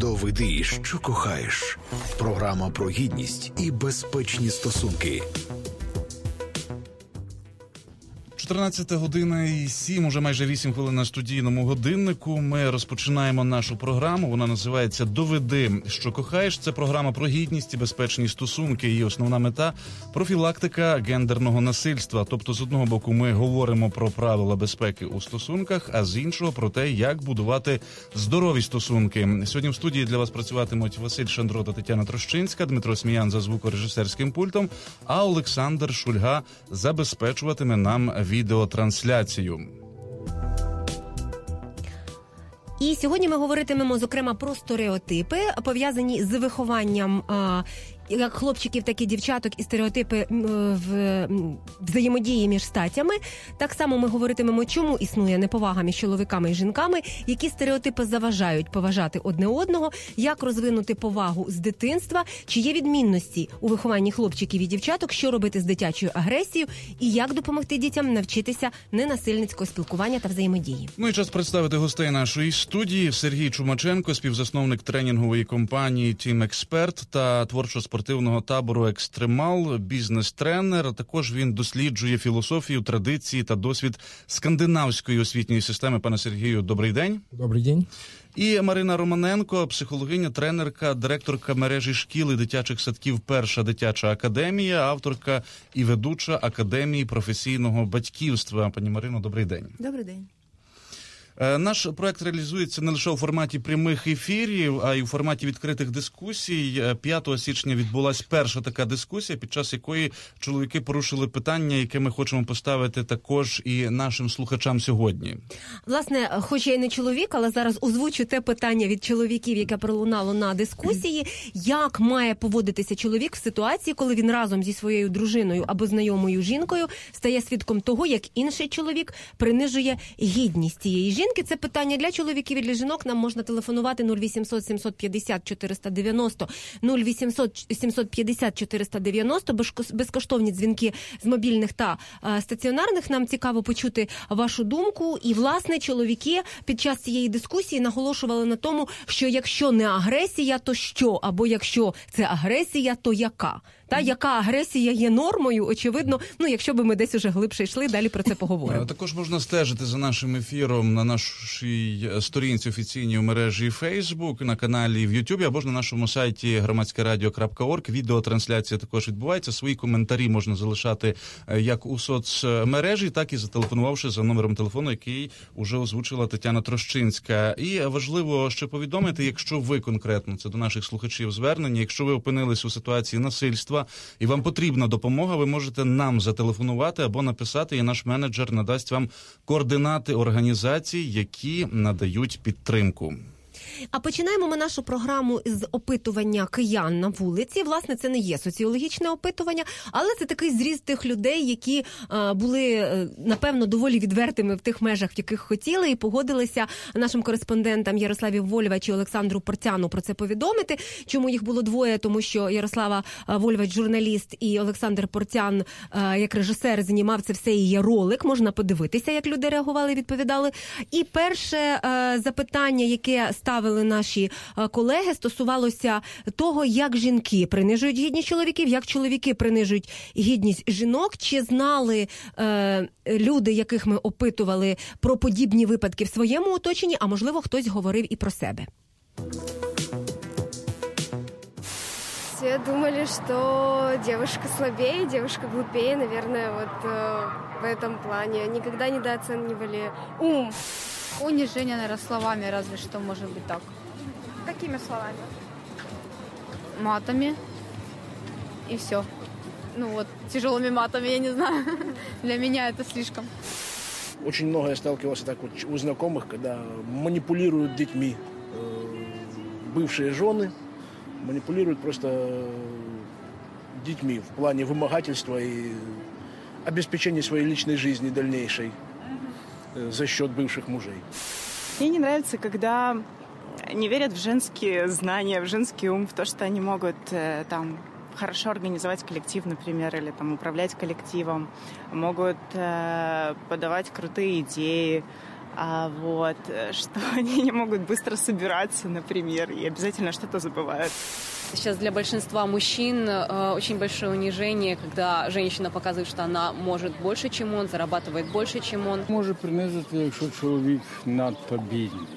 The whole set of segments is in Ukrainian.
Доведи, що кохаєш. Програма про гідність і безпечні стосунки. 14 година і 7, уже майже 8 хвилин на студійному годиннику. Ми розпочинаємо нашу програму. Вона називається Доведи, що кохаєш. Це програма про гідність і безпечні стосунки. Її основна мета профілактика гендерного насильства. Тобто, з одного боку, ми говоримо про правила безпеки у стосунках, а з іншого про те, як будувати здорові стосунки. Сьогодні в студії для вас працюватимуть Василь Шандро та Тетяна Трощинська, Дмитро Сміян за звукорежисерським пультом. А Олександр Шульга забезпечуватиме нам відеотрансляцію. І сьогодні ми говоритимемо зокрема про стереотипи, пов'язані з вихованням а, як хлопчиків, так і дівчаток, і стереотипи в взаємодії між статтями. Так само ми говоритимемо, чому існує неповага між чоловіками і жінками, які стереотипи заважають поважати одне одного, як розвинути повагу з дитинства, чи є відмінності у вихованні хлопчиків і дівчаток, що робити з дитячою агресією, і як допомогти дітям навчитися ненасильницького спілкування та взаємодії. Ну і час представити гостей нашої студії Сергій Чумаченко, співзасновник тренінгової компанії Тім Експерт та творчо спортивного табору Екстремал, бізнес-тренер. Також він досліджує філософію, традиції та досвід скандинавської освітньої системи. Пане Сергію, добрий день. Добрий день. І Марина Романенко, психологиня, тренерка, директорка мережі шкіл і дитячих садків. Перша дитяча академія, авторка і ведуча академії професійного батьківства. Пані Марино, добрий день. Добрий день. Е, наш проект реалізується не лише у форматі прямих ефірів, а й у форматі відкритих дискусій. 5 е, січня відбулася перша така дискусія, під час якої чоловіки порушили питання, яке ми хочемо поставити також і нашим слухачам сьогодні. Власне, хоч я й не чоловік, але зараз озвучу те питання від чоловіків, яке пролунало на дискусії. Як має поводитися чоловік в ситуації, коли він разом зі своєю дружиною або знайомою жінкою стає свідком того, як інший чоловік принижує гідність цієї жінки? Жінки це питання для чоловіків і для жінок. Нам можна телефонувати 0800 750 490 0800 750 490, безкоштовні дзвінки з мобільних та е, стаціонарних. Нам цікаво почути вашу думку. І власне чоловіки під час цієї дискусії наголошували на тому, що якщо не агресія, то що? Або якщо це агресія, то яка? Та яка агресія є нормою? Очевидно, ну якщо би ми десь уже глибше йшли, далі про це поговоримо. Е, також можна стежити за нашим ефіром на нашій сторінці офіційній у мережі Facebook, на каналі в YouTube або ж на нашому сайті громадськерадіо.орг. Відеотрансляція також відбувається. Свої коментарі можна залишати е, як у соцмережі, так і зателефонувавши за номером телефону, який уже озвучила Тетяна Трощинська. І важливо ще повідомити, якщо ви конкретно це до наших слухачів звернення, якщо ви опинились у ситуації насильства підприємства і вам потрібна допомога, ви можете нам зателефонувати або написати, і наш менеджер надасть вам координати організацій, які надають підтримку. А починаємо ми нашу програму з опитування киян на вулиці. Власне, це не є соціологічне опитування, але це такий зріз тих людей, які а, були е, напевно доволі відвертими в тих межах, в яких хотіли, і погодилися нашим кореспондентам Ярославі Вольвач і Олександру Портяну про це повідомити. Чому їх було двоє? Тому що Ярослава Вольвач, журналіст, і Олександр Портян, як режисер, знімав це все. І є ролик. Можна подивитися, як люди реагували, відповідали. І перше запитання, яке ставив ставили наші е, колеги, стосувалося того, як жінки принижують гідність чоловіків, як чоловіки принижують гідність жінок. Чи знали е, люди, яких ми опитували про подібні випадки в своєму оточенні? А можливо, хтось говорив і про себе. Все думали, что девушка слабее, девушка глупее, наверное, вот э, в этом плане. Никогда недооценивали ум. Унижение, наверное, словами разве что может быть так. Какими словами? Матами. И все. Ну вот, тяжелыми матами, я не знаю. Для меня это слишком. Очень много я сталкивался так вот у знакомых, когда манипулируют детьми. Э, бывшие жены манипулируют просто детьми в плане вымогательства и обеспечения своей личной жизни дальнейшей. За счет бывших мужей. Мне не нравится, когда не верят в женские знания, в женский ум, в то, что они могут э, там хорошо организовать коллектив, например, или там управлять коллективом, могут э, подавать крутые идеи, а вот, э, что они не могут быстро собираться, например, и обязательно что-то забывают. Сейчас для большинства мужчин э, очень большое унижение, когда женщина показывает, что она может больше, чем он, зарабатывает больше, чем он. Може принизити, якщо чоловік надто бідний.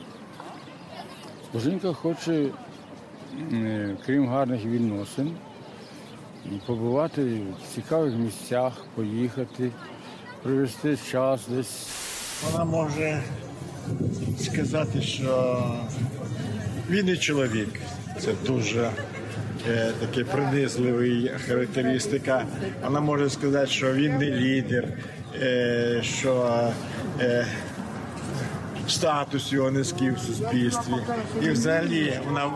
Бо жінка хоче, е, крім гарних відносин, побувати в цікавих місцях, поїхати, провести час десь. Вона може сказати, що він не чоловік. Це дуже е, таке принизливий характеристика. Вона може сказати, що він не лідер, е, що е, статус його низький в суспільстві. І взагалі вона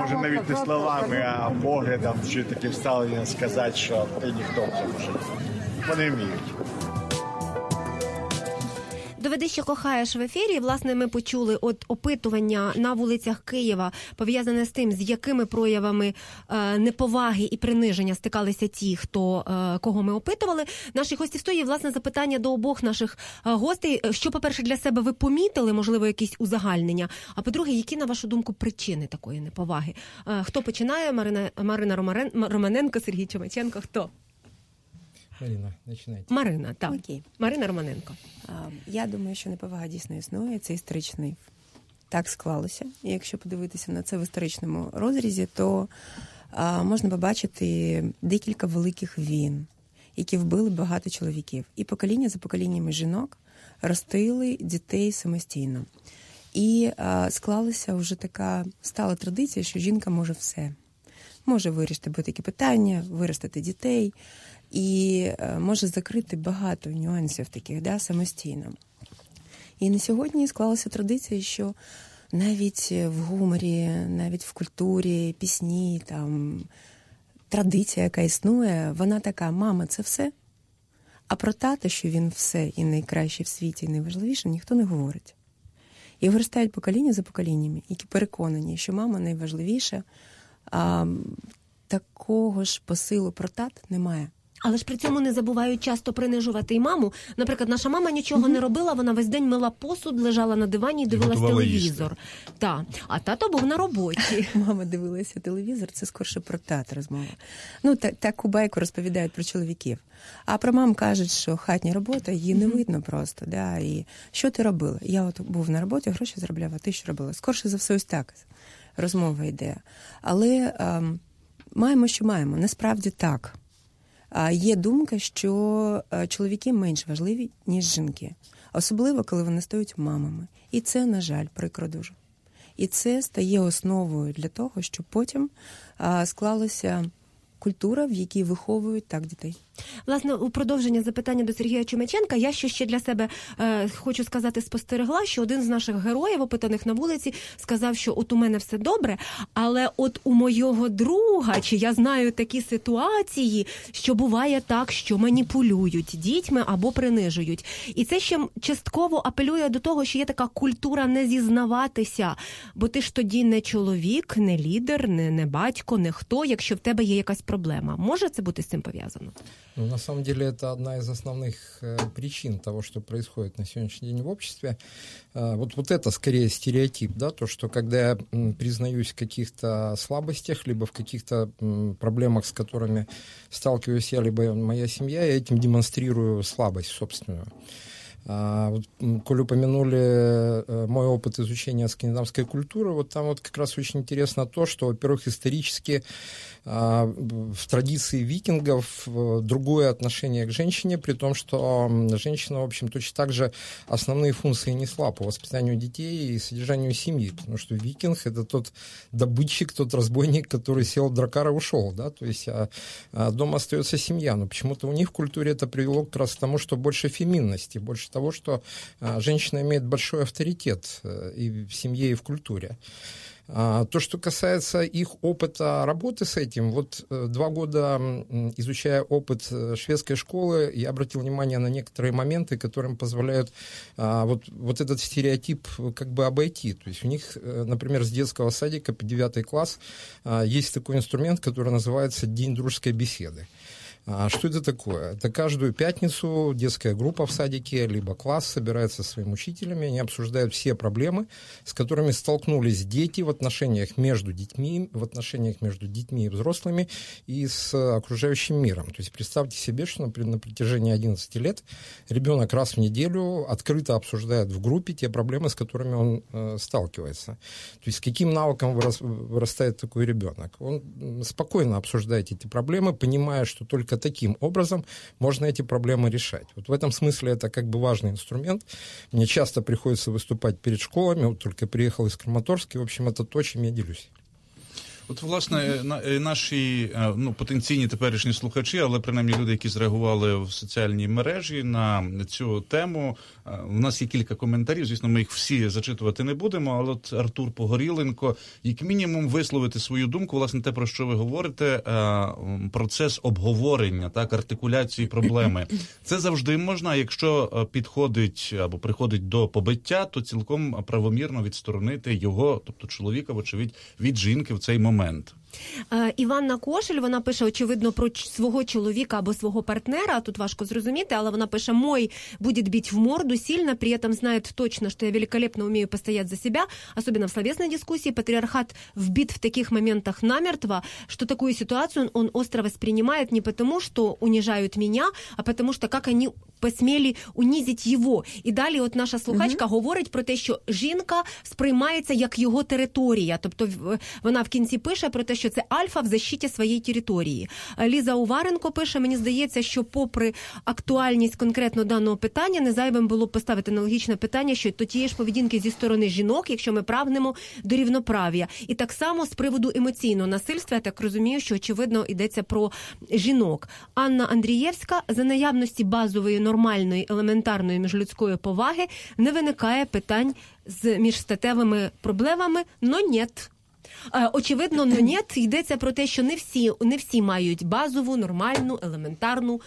може навіть не словами, а поглядом чи таким ставленням сказати, що ти ніхто в цьому житті. Вони вміють. Доведи, що кохаєш в ефірі. Власне, ми почули от опитування на вулицях Києва, пов'язане з тим, з якими проявами е, неповаги і приниження стикалися ті, хто е, кого ми опитували. Наші гості студії, власне, запитання до обох наших е, гостей. Що, по-перше, для себе ви помітили, можливо, якісь узагальнення. А по-друге, які на вашу думку причини такої неповаги? Е, хто починає? Марина Марина Ромарен, Романенко, Сергій Чумаченко? Хто? Марина, починайте. Марина, так. Окей. Марина Романенко. А, Я думаю, що неповага дійсно існує. Це історичний так склалося. І якщо подивитися на це в історичному розрізі, то а, можна побачити декілька великих війн, які вбили багато чоловіків. І покоління за поколіннями жінок ростили дітей самостійно. І а, склалася вже така стала традиція, що жінка може все. Може вирішити будь-які питання, виростити дітей і е, може закрити багато нюансів таких да, самостійно. І на сьогодні склалася традиція, що навіть в гуморі, навіть в культурі, пісні, там традиція, яка існує, вона така: мама, це все. А про тата, що він все і найкраще в світі, і найважливіше, ніхто не говорить. І виростають покоління за поколіннями, які переконані, що мама найважливіша, а такого ж посилу про тат немає. Але ж при цьому не забувають часто принижувати і маму. Наприклад, наша мама нічого не робила, вона весь день мила посуд, лежала на дивані і дивилась готувала телевізор. Та. А тато був на роботі. Мама дивилася телевізор, це скорше про тат розмова. Ну, так, таку байку розповідають про чоловіків. А про мам кажуть, що хатня робота, її не видно просто. Да? І що ти робила? Я от був на роботі, гроші заробляв, а ти що робила? Скорше за все, ось так розмова йде. Але ем, маємо, що маємо. Насправді так. Є думка, що е, чоловіки менш важливі, ніж жінки, особливо коли вони стають мамами. І це, на жаль, прикро дуже. І це стає основою для того, щоб потім склалася культура, в якій виховують так дітей. Власне, у продовження запитання до Сергія Чумаченка, я що ще для себе е, хочу сказати, спостерегла, що один з наших героїв, опитаних на вулиці, сказав, що от у мене все добре, але от у мого друга, чи я знаю такі ситуації, що буває так, що маніпулюють дітьми або принижують. І це ще частково апелює до того, що є така культура не зізнаватися, бо ти ж тоді не чоловік, не лідер, не, не батько, не хто, якщо в тебе є якась проблема. Може це бути з цим пов'язано? Ну, на самом деле это одна из основных э, причин того, что происходит на сегодняшний день в обществе. Э, вот, вот это скорее стереотип, да, то, что когда я м, признаюсь в каких-то слабостях, либо в каких-то м, проблемах, с которыми сталкиваюсь я, либо моя семья, я этим демонстрирую слабость собственную. А, коль упомянули э, мой опыт изучения скандинавской культуры, вот там вот как раз очень интересно то, что, во-первых, исторически а, в традиции викингов э, другое отношение к женщине, при том, что женщина, в общем, точно так же основные функции несла по воспитанию детей и содержанию семьи, потому что викинг — это тот добытчик, тот разбойник, который сел в дракара и ушел, да, то есть а, а дома остается семья, но почему-то у них в культуре это привело как раз к тому, что больше феминности, больше того, что а, женщина имеет большой авторитет э, и в семье, и в культуре. А, То, что касается их опыта работы с этим, вот э, два года изучая опыт э, шведской школы, я обратил внимание на некоторые моменты, которым позволяют а, вот, вот этот стереотип как бы обойти. То есть у них, например, с детского садика по девятый класс есть такой инструмент, который называется «День дружеской беседы». А что это такое? Это каждую пятницу детская группа в садике, либо класс собирается со своими учителями, они обсуждают все проблемы, с которыми столкнулись дети в отношениях между детьми, в отношениях между детьми и взрослыми и с окружающим миром. То есть представьте себе, что например, на протяжении 11 лет ребенок раз в неделю открыто обсуждает в группе те проблемы, с которыми он э, сталкивается. То есть с каким навыком вырастает такой ребенок? Он спокойно обсуждает эти проблемы, понимая, что только таким образом можно эти проблемы решать. Вот в этом смысле это как бы важный инструмент. Мне часто приходится выступать перед школами, вот только приехал из Краматорска, в общем, это то, чем я делюсь. От, власне, наші ну, потенційні теперішні слухачі, але принаймні люди, які зреагували в соціальній мережі на цю тему. У нас є кілька коментарів. Звісно, ми їх всі зачитувати не будемо. Але от Артур Погоріленко, як мінімум, висловити свою думку, власне, те, про що ви говорите, процес обговорення, так, артикуляції проблеми. Це завжди можна. Якщо підходить або приходить до побиття, то цілком правомірно відсторонити його, тобто чоловіка, вочевидь, від жінки в цей момент момент. Іванна Кошель вона пише очевидно про свого чоловіка або свого партнера. Тут важко зрозуміти, але вона пише: мой будет бить в морду сильно, при этом знает точно, что я великолепно умею постоять за себя, особенно в словесной дискуссии. Патриархат вбит в таких моментах намертво, что такую ситуацию он остро воспринимает не потому, что унижают меня, а потому что как они посміли унизить його. І далі, от наша слухачка угу. говорить про те, що жінка сприймається як його територія. Тобто вона в кінці пише про те, що це альфа в защиті своєї території. Ліза Уваренко пише: мені здається, що, попри актуальність конкретно даного питання, не зайвим було поставити аналогічне питання, що то тієї ж поведінки зі сторони жінок, якщо ми прагнемо до рівноправ'я, і так само з приводу емоційного насильства, я так розумію, що очевидно йдеться про жінок. Анна Андрієвська за наявності базової нормальної елементарної міжлюдської поваги не виникає питань з міжстатевими проблемами, но нет. Очевидно, но нет, йдеться про те, що не всі не всі мають базову, нормальну, елементарну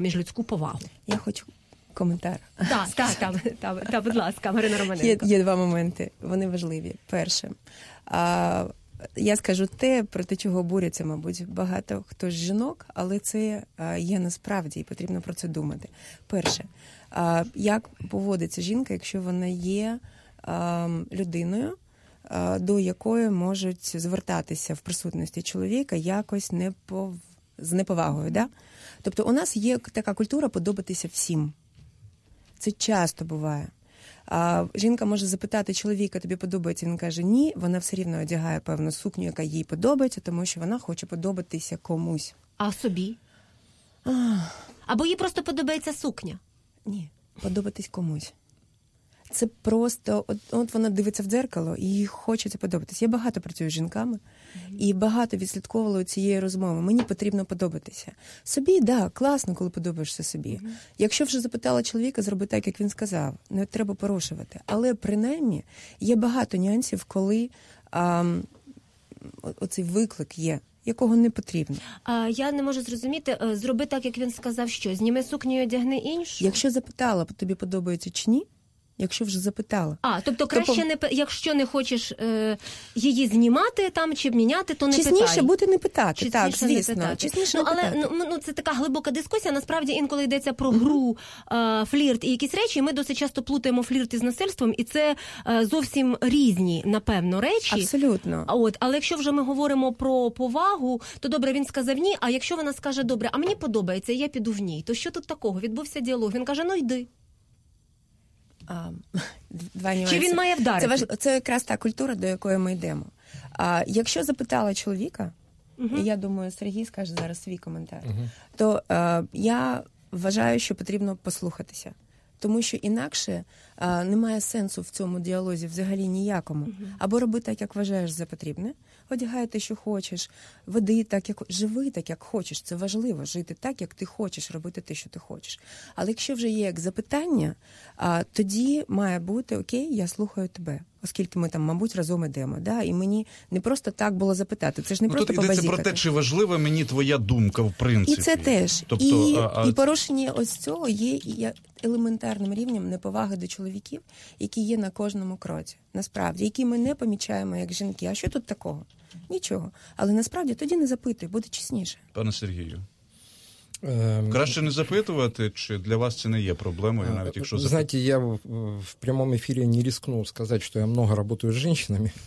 міжлюдську повагу. Я хочу коментар. Так, так, так, так, та, будь ласка, Марина Романенко. Є, є два моменти, вони важливі. Перше, а, я скажу те, проти чого борються, мабуть, багато хто з жінок, але це є насправді і потрібно про це думати. Перше, як поводиться жінка, якщо вона є людиною, до якої можуть звертатися в присутності чоловіка якось не по з неповагою. Да? Тобто, у нас є така культура подобатися всім. Це часто буває. А Жінка може запитати чоловіка, тобі подобається. Він каже, ні, вона все рівно одягає певну сукню, яка їй подобається, тому що вона хоче подобатися комусь. А собі? Або їй просто подобається сукня? Ні, подобатись комусь. Це просто от, от вона дивиться в дзеркало і їй хочеться подобатися. Я багато працюю з жінками і багато відслідковувала цієї розмови. Мені потрібно подобатися. Собі, да, класно, коли подобаєшся собі. Mm-hmm. Якщо вже запитала чоловіка, зроби так, як він сказав. Не треба порушувати. Але принаймні є багато нюансів, коли а, оцей виклик є. Якого не потрібно. А я не можу зрозуміти, е, зроби так, як він сказав, що зніми сукню і одягни іншу. Якщо запитала, тобі подобається чи ні, якщо вже запитала. А, тобто краще то, не якщо не хочеш е, її знімати там чи міняти, то не Чесніше питай. бути не питати. Чесніше так, звісно. Не питати. Чесніше ну, не але питати. ну, ну це така глибока дискусія. Насправді інколи йдеться про гру, е, флірт і якісь речі. Ми досить часто плутаємо флірт із насильством, і це е, зовсім різні, напевно, речі. Абсолютно. А от, але якщо вже ми говоримо про повагу, то добре він сказав ні. А якщо вона скаже добре, а мені подобається, я піду в ній, то що тут такого? Відбувся діалог. Він каже: ну йди. А, два нюанси. Чи він має вдарити? Це важ... це якраз та культура, до якої ми йдемо. А якщо запитала чоловіка, uh-huh. і я думаю, Сергій скаже зараз свій коментар, uh-huh. то а, я вважаю, що потрібно послухатися. Тому що інакше а, немає сенсу в цьому діалозі взагалі ніякому. Або роби так, як вважаєш за потрібне, одягай те, що хочеш, веди так, як живи так, як хочеш. Це важливо жити так, як ти хочеш, робити те, що ти хочеш. Але якщо вже є як запитання, а, тоді має бути окей, я слухаю тебе. Оскільки ми там, мабуть, разом ідемо, да, і мені не просто так було запитати. Це ж не ну, просто тут йдеться про те, чи важлива мені твоя думка, в принципі. І це теж тобто, і, а, і порушення ось цього є елементарним рівнем неповаги до чоловіків, які є на кожному кроці, насправді, які ми не помічаємо як жінки. А що тут такого? Нічого. Але насправді тоді не запитуй, буде чесніше. Пане Сергію. Эм, Краще не запитувати, чи для вас це не є проблемою, А, навіть якщо запит- знаете, я в, прямом эфире не рискну сказать, что я много работаю с женщинами.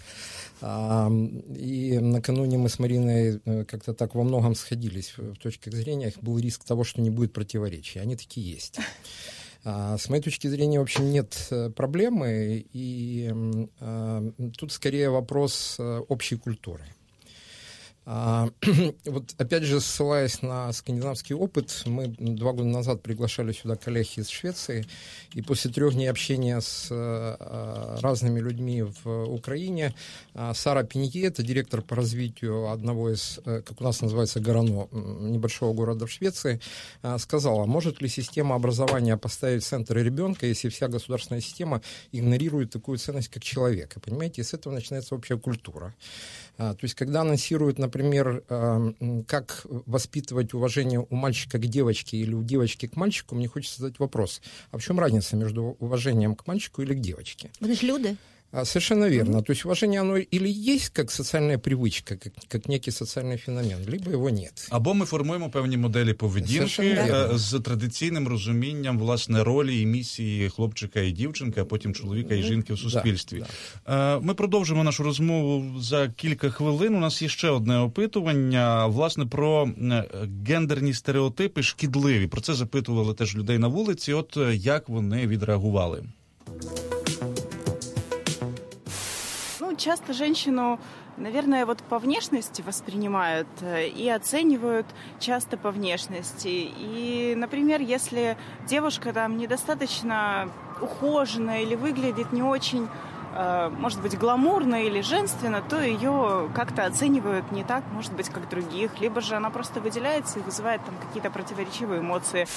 А, И накануне мы с Мариной как-то так во многом сходились в точках зрения. Был риск того, что не будет противоречий. Они такие есть. А, С моей точки зрения, в общем, нет э, проблемы. И а, тут скорее вопрос э, общей культуры. А, вот опять же, ссылаясь на скандинавский опыт, мы два года назад приглашали сюда коллег из Швеции, и после трех дней общения с э, разными людьми в Украине, э, Сара Пенье, это директор по развитию одного из, э, как у нас называется, Горано, небольшого города в Швеции, э, сказала, может ли система образования поставить центр ребенка, если вся государственная система игнорирует такую ценность, как человека, понимаете, и с этого начинается общая культура. А, То есть, когда анонсируют, например, а, м, как воспитывать уважение у мальчика к девочке или у девочки к мальчику, мне хочется задать вопрос. А в чем разница между уважением к мальчику или к девочке? Вони ж люди. А, Совершенно верно. То есть уважение, оно или есть как социальная привычка, как, как некий социальный феномен, либо его нет. Або ми формуємо певні моделі поведінки е, з традиційним розумінням власне ролі і місії хлопчика і дівчинки, а потім чоловіка і жінки в суспільстві. Е, Ми продовжимо нашу розмову за кілька хвилин. У нас є ще одне опитування власне про е, гендерні стереотипи шкідливі. Про це запитували теж людей на вулиці. От як вони відреагували. Часто женщину, наверное, вот по внешности воспринимают э, и оценивают часто по внешности. И, например, если девушка там недостаточно ухоженная или выглядит не очень, э, может быть, гламурно или женственно, то ее как-то оценивают не так, может быть, как других. Либо же она просто выделяется и вызывает там какие-то противоречивые эмоции.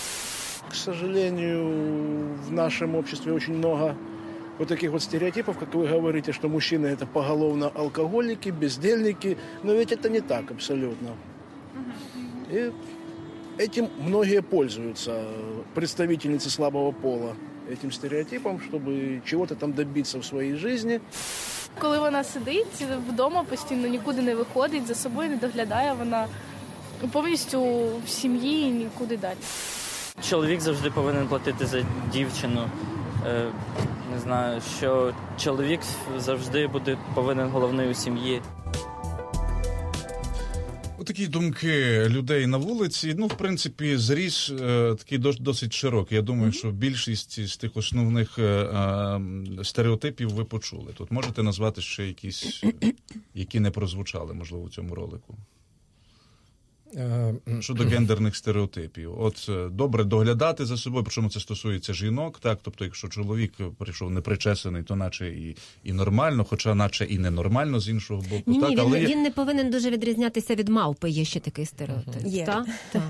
К сожалению, в нашем обществе очень много вот таких вот стереотипов, как вы говорите, что мужчины это поголовно алкоголики, бездельники, но ведь это не так абсолютно. И этим многие пользуются, представительницы слабого пола, этим стереотипом, чтобы чего-то там добиться в своей жизни. Коли вона сидить вдома, постійно нікуди не виходить, за собою не доглядає, вона повністю в сім'ї і нікуди далі. Чоловік завжди повинен платити за дівчину. Е, не знаю, що чоловік завжди буде повинен головний у сім'ї. Такі думки людей на вулиці. Ну, в принципі, зріс е, такий дос- досить широкий. Я думаю, що більшість з тих основних е, е, стереотипів ви почули. Тут можете назвати ще якісь, е, які не прозвучали, можливо, у цьому ролику. Е, Щодо гендерних стереотипів, от е, добре доглядати за собою, причому це стосується жінок, так тобто, якщо чоловік прийшов непричесаний, то наче і, і нормально, хоча наче і ненормально з іншого боку. Ні, так, ні, але він, він не повинен дуже відрізнятися від мавпи. Є ще такий стереотип. Є. Та? Та.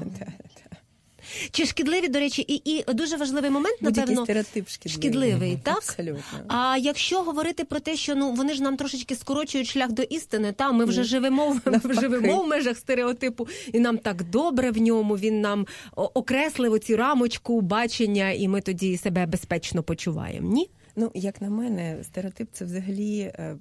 Чи шкідливі, до речі, і, і дуже важливий момент, напевно, стереотип шкідливий. шкідливий, так? Абсолютно. А якщо говорити про те, що ну вони ж нам трошечки скорочують шлях до істини, та ми вже живемо в живемо в межах стереотипу, і нам так добре в ньому. Він нам окреслив оцю рамочку бачення, і ми тоді себе безпечно почуваємо. Ні? Ну, як на мене, стереотип це взагалі е,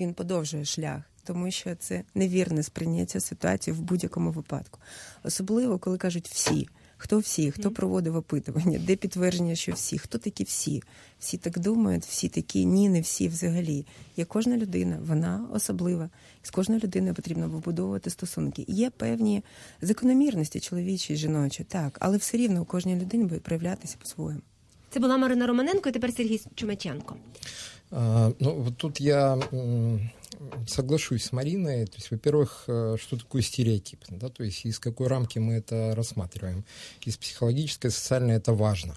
він подовжує шлях, тому що це невірне сприйняття ситуації в будь-якому випадку. Особливо, коли кажуть всі. Хто всі, хто проводив опитування, де підтвердження, що всі, хто такі всі? Всі так думають, всі такі, ні, не всі взагалі. Є кожна людина, вона особлива. З кожною людиною потрібно вибудовувати стосунки. Є певні закономірності чоловічі жіночі, так, але все рівно у кожній людині буде проявлятися по-своєму. Це була Марина Романенко і тепер Сергій Чумаченко. А, Ну, тут я м, соглашусь с Мариной. То есть, во-первых, э, что такое стереотип? Да? То есть, из какой рамки мы это рассматриваем? Из психологической, социальной это важно.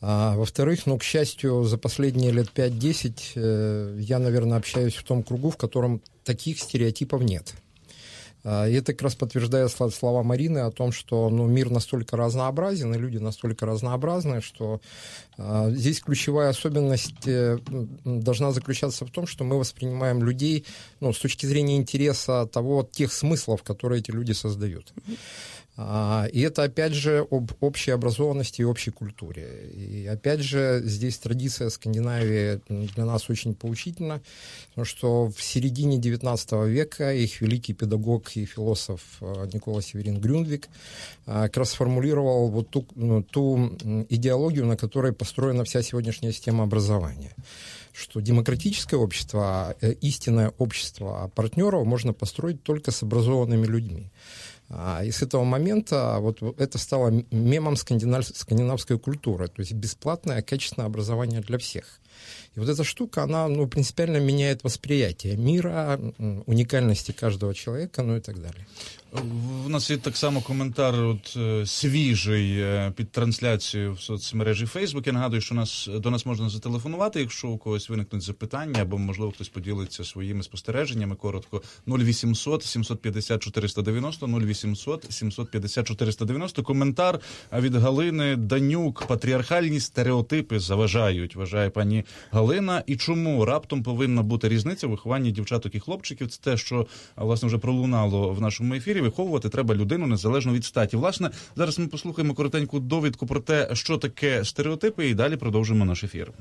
А, во-вторых, ну, к счастью, за последние лет 5-10 э, я, наверное, общаюсь в том кругу, в котором таких стереотипов нет. А, И это как раз подтверждает слова- Марины о том, что ну, мир настолько разнообразен, и люди настолько разнообразны, что а, здесь ключевая особенность э, должна заключаться в том, что мы воспринимаем людей ну, с точки зрения интереса того, тех смыслов, которые эти люди создают. А, и это, опять же, об общей образованности и общей культуре. И, опять же, здесь традиция Скандинавии для нас очень поучительна, потому что в середине XIX века их великий педагог и философ а, Никола Северин Грюндвик а, как раз сформулировал вот ту, ну, ту идеологию, на которой построена вся сегодняшняя система образования что демократическое общество, э, истинное общество партнеров можно построить только с образованными людьми. А, и с этого момента вот это стало мемом скандинавской культуры, то есть бесплатное качественное образование для всех. И вот эта штука, она ну, принципиально меняет восприятие мира, уникальности каждого человека, ну и так далее. У нас є так само коментар от, е, свіжий е, під трансляцією в соцмережі Facebook. Я нагадую, що нас до нас можна зателефонувати, якщо у когось виникнуть запитання, або можливо хтось поділиться своїми спостереженнями. Коротко 0800 750 490, 0800 750 490. Коментар від Галини Данюк. Патріархальні стереотипи заважають, вважає пані Галина. І чому раптом повинна бути різниця в вихованні дівчаток і хлопчиків? Це те, що власне вже пролунало в нашому ефірі виховувати треба людину незалежно від статі. Власне, зараз ми послухаємо коротеньку довідку про те, що таке стереотипи, і далі продовжимо наш ефір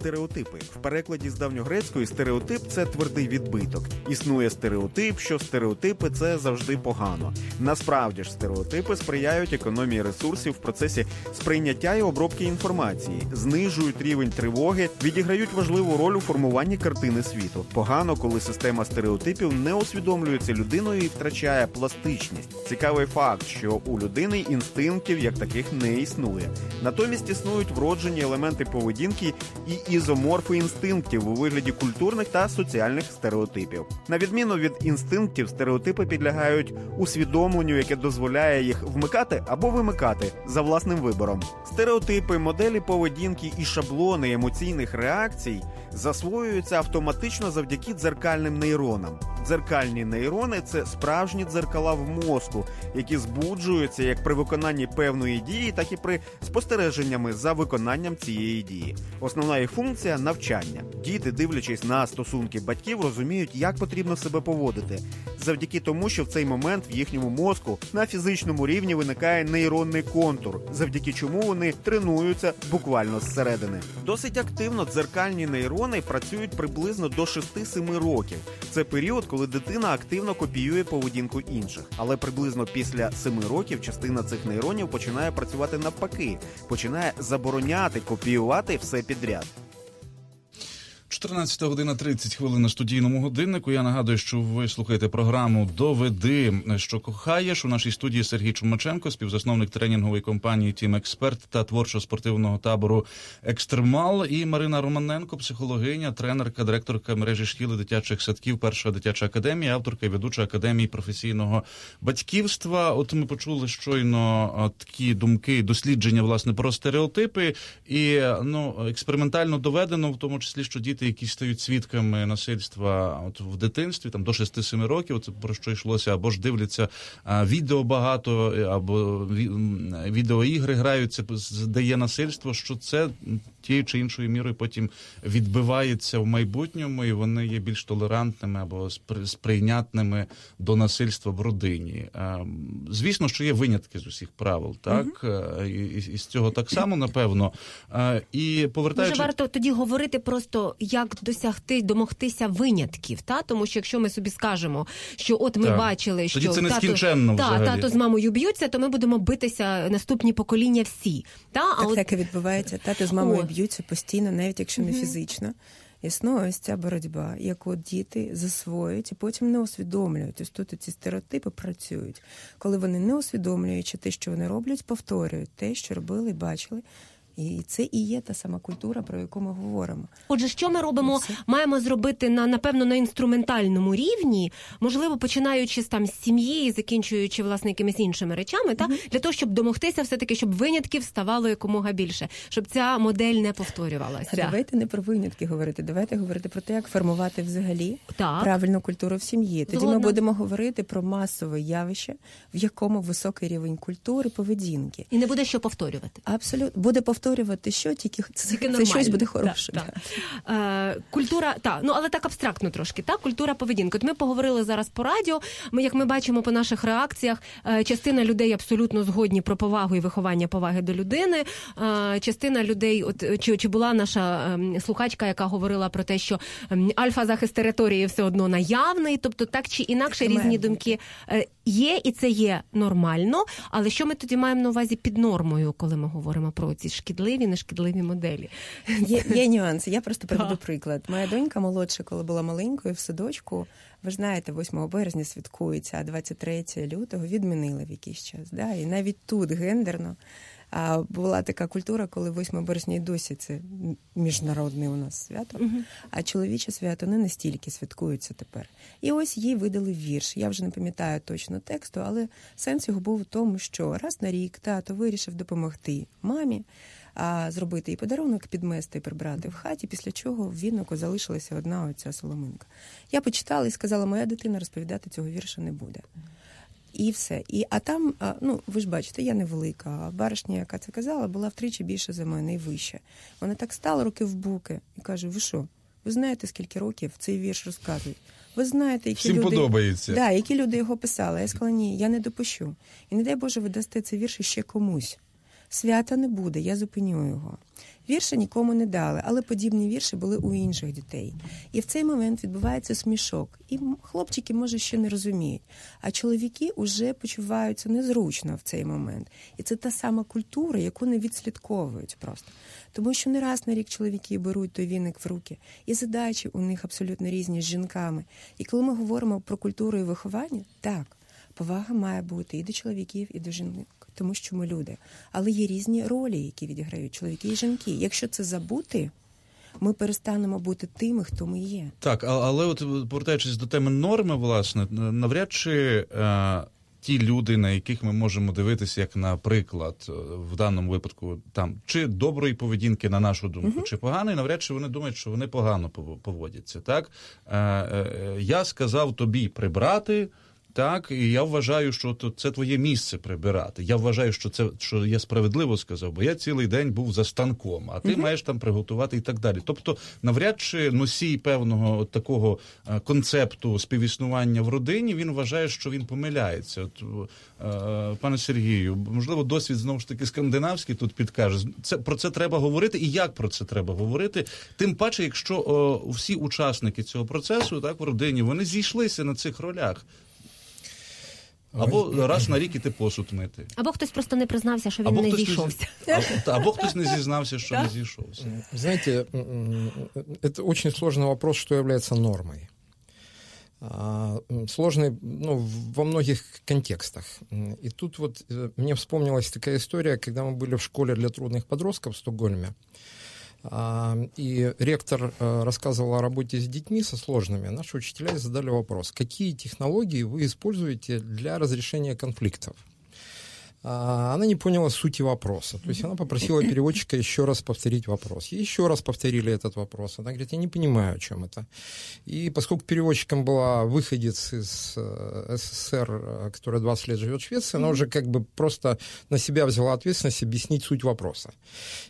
стереотипи. В перекладі з давньогрецької стереотип це твердий відбиток. Існує стереотип, що стереотипи це завжди погано. Насправді ж стереотипи сприяють економії ресурсів в процесі сприйняття і обробки інформації, знижують рівень тривоги, відіграють важливу роль у формуванні картини світу. Погано, коли система стереотипів не усвідомлюється людиною і втрачає пластичність. Цікавий факт, що у людини інстинктів як таких не існує. Натомість існують вроджені елементи поведінки і ізоморфи інстинктів у вигляді культурних та соціальних стереотипів. На відміну від інстинктів, стереотипи підлягають усвідомленню, яке дозволяє їх вмикати або вимикати за власним вибором. Стереотипи, моделі поведінки і шаблони емоційних реакцій засвоюються автоматично завдяки дзеркальним нейронам. Дзеркальні нейрони це справжні дзеркала в мозку, які збуджуються як при виконанні певної дії, так і при спостереженнями за виконанням цієї дії. Основна їх функція навчання. Діти, дивлячись на стосунки батьків, розуміють, як потрібно себе поводити, завдяки тому, що в цей момент в їхньому мозку на фізичному рівні виникає нейронний контур, завдяки чому вони тренуються буквально зсередини. Досить активно дзеркальні нейрони працюють приблизно до 6-7 років. Це період, коли дитина активно копіює поведінку інших, але приблизно після 7 років частина цих нейронів починає працювати навпаки, починає забороняти копіювати все підряд. 14 година 30 хвилин на студійному годиннику. Я нагадую, що ви слухаєте програму Доведи, що кохаєш у нашій студії Сергій Чумаченко, співзасновник тренінгової компанії Тім Експерт та творчо-спортивного табору Екстремал. І Марина Романенко, психологиня, тренерка, директорка мережі шкіли дитячих садків, перша дитяча академія, авторка і ведуча академії професійного батьківства. От ми почули щойно такі думки, дослідження власне про стереотипи, і ну експериментально доведено, в тому числі, що діти які стають свідками насильства от в дитинстві, там до 6-7 років, це про що йшлося, або ж дивляться а, відео багато, або відеоігри граються, де є насильство, що це тією чи іншою мірою потім відбивається в майбутньому, і вони є більш толерантними або сприйнятними до насильства в родині. Звісно, що є винятки з усіх правил, так угу. і, і з цього так само напевно. І повертаючи... Може, варто тоді говорити просто як досягти домогтися винятків, та тому що якщо ми собі скажемо, що от ми так. бачили, що тоді це тато, та, тато з мамою б'ються, то ми будемо битися наступні покоління всі. Та так, а от... так і відбувається. Тато з мамою б'ються постійно, навіть якщо не фізично. Існує ось ця боротьба, яку діти засвоюють і потім не усвідомлюють. Ось тут ці стереотипи працюють, коли вони не усвідомлюючи те, що вони роблять, повторюють те, що робили і бачили. І це і є та сама культура, про яку ми говоримо. Отже, що ми робимо? Маємо зробити на напевно на інструментальному рівні, можливо, починаючи з там з сім'ї і закінчуючи власне якимись іншими речами, та mm-hmm. для того, щоб домогтися, все таки, щоб винятків ставало якомога більше, щоб ця модель не повторювалася. Давайте не про винятки говорити. Давайте говорити про те, як формувати взагалі так. правильну культуру в сім'ї. Тоді Згодна. ми будемо говорити про масове явище, в якому високий рівень культури, поведінки, і не буде що повторювати. Абсолютно буде повторювати повторювати що, тільки це, це щось буде Да, хороше. да. Е, культура, та, ну але так абстрактно трошки, так, культура поведінки. От ми поговорили зараз по радіо. Ми, як ми бачимо по наших реакціях, е, частина людей абсолютно згодні про повагу і виховання поваги до людини. Е, частина людей, от чи, чи була наша ем, слухачка, яка говорила про те, що ем, альфа-захист території все одно наявний, тобто так чи інакше різні думки е, є, і це є нормально. Але що ми тоді маємо на увазі під нормою, коли ми говоримо про ці шкідливі, нешкідливі моделі? Є, є нюанси. Я просто приведу приклад. Моя донька молодша, коли була маленькою в садочку, ви ж знаєте, 8 березня святкується, а 23 лютого відмінили в якийсь час. Да? І навіть тут гендерно а, була така культура, коли 8 березня і досі це міжнародне у нас свято, а чоловіче свято не настільки святкується тепер. І ось їй видали вірш. Я вже не пам'ятаю точно тексту, але сенс його був у тому, що раз на рік тато вирішив допомогти мамі а, зробити їй подарунок, підмести і прибрати в хаті, після чого в вінику залишилася одна оця соломинка. Я почитала і сказала, моя дитина розповідати цього вірша не буде. І все. І, а там, ну ви ж бачите, я невелика. А баришня, яка це казала, була втричі більше за мене і вище. Вона так стала руки в буки і каже: Ви що? Ви знаєте, скільки років цей вірш розказують? Ви знаєте, які Всім люди подобається. Да, які люди його писали. Я сказала, ні, я не допущу. І не дай Боже, ви дасте цей вірш ще комусь. Свята не буде, я зупиню його. Вірші нікому не дали, але подібні вірші були у інших дітей. І в цей момент відбувається смішок. І хлопчики, може, ще не розуміють. А чоловіки вже почуваються незручно в цей момент. І це та сама культура, яку не відслідковують просто. Тому що не раз на рік чоловіки беруть той віник в руки, і задачі у них абсолютно різні з жінками. І коли ми говоримо про культуру і виховання, так, повага має бути і до чоловіків, і до жінок, тому що ми люди. Але є різні ролі, які відіграють чоловіки і жінки. Якщо це забути, ми перестанемо бути тими, хто ми є. Так, але от повертаючись до теми норми, власне, навряд чи е, ті люди, на яких ми можемо дивитися, як наприклад, е, в даному випадку, там чи доброї поведінки, на нашу думку, чи поганої, навряд чи вони думають, що вони погано пов- поводяться. Так е, е, я сказав тобі прибрати. Так, і я вважаю, що то це твоє місце прибирати. Я вважаю, що це що я справедливо сказав, бо я цілий день був за станком, а ти Мгм. маєш там приготувати і так далі. Тобто, навряд чи носій певного от такого е, концепту співіснування в родині він вважає, що він помиляється. От, е, пане Сергію, можливо, досвід знову ж таки скандинавський тут підкаже. Це про це треба говорити, і як про це треба говорити. Тим паче, якщо о, всі учасники цього процесу, так в родині, вони зійшлися на цих ролях. Або раз на рік іти посуд мити. Або хтось просто не признався, що він Або не хтось не зійшовся. Або, або хтось не зізнався, що не зійшовся. Знаете, м, м, это очень сложный вопрос, что является нормой. А, м, Сложный ну, в- во многих контекстах. М, И тут вот э, мне вспомнилась такая история, когда мы были в школе для трудных подростков в Стокгольме. А, И ректор э, рассказывал о работе с детьми со сложными. Наши учителя задали вопрос, какие технологии вы используете для разрешения конфликтов? А, Она не поняла сути вопроса. То есть она попросила переводчика еще раз повторить вопрос. Ей еще раз повторили этот вопрос. Она говорит, я не понимаю, о чем это. И поскольку переводчиком была выходец из э, СССР, э, которая 20 лет живет в Швеции, она уже как бы просто на себя взяла ответственность объяснить суть вопроса.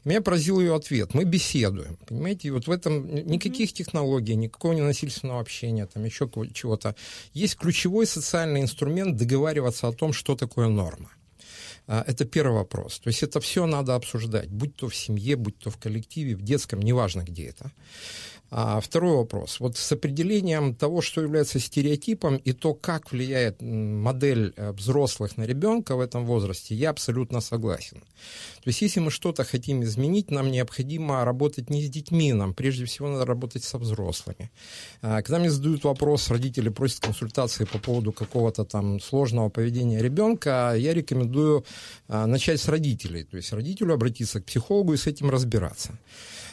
И меня поразил ее ответ. Мы беседуем, понимаете? И вот в этом ни- никаких технологий, никакого ненасильственного общения, там еще чего-то. Есть ключевой социальный инструмент договариваться о том, что такое норма. А, Это первый вопрос. То есть это все надо обсуждать, будь то в семье, будь то в коллективе, в детском, неважно где это. А второй вопрос. Вот с определением того, что является стереотипом, и то, как влияет модель э, взрослых на ребенка в этом возрасте, я абсолютно согласен. То есть если мы что-то хотим изменить, нам необходимо работать не с детьми, нам прежде всего надо работать со взрослыми. А, Когда мне задают вопрос, родители просят консультации по поводу какого-то там сложного поведения ребенка, я рекомендую а, начать с родителей. То есть родителю обратиться к психологу и с этим разбираться.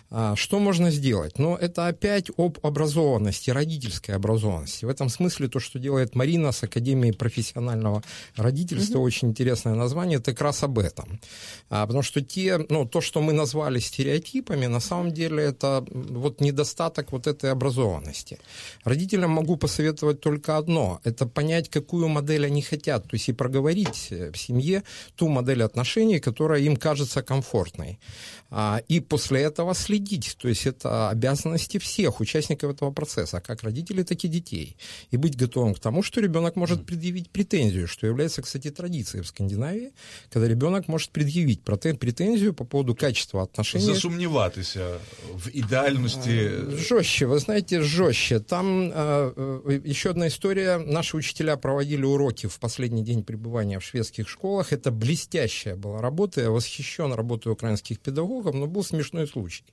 А, что можно сделать? Ну, это опять об образованности, родительской образованности. В этом смысле то, что делает Марина с Академией профессионального родительства, mm-hmm. очень интересное название, это как раз об этом. А, потому что те, ну, то, что мы назвали стереотипами, на самом деле это вот недостаток вот этой образованности. Родителям могу посоветовать только одно, это понять, какую модель они хотят, то есть и проговорить в семье ту модель отношений, которая им кажется комфортной. А, и после этого следить. То есть это обязанности всех участников этого процесса, как родителей, так и детей. И быть готовым к тому, что ребенок может предъявить претензию, что является, кстати, традицией в Скандинавии, когда ребенок может предъявить претензию по поводу качества отношений. Засумніватися в идеальности. Жестче, вы знаете, жестче. Там э, еще одна история. Наши учителя проводили уроки в последний день пребывания в шведских школах. Это блестящая была работа. Я восхищен работой украинских педагогов но был смешной случай.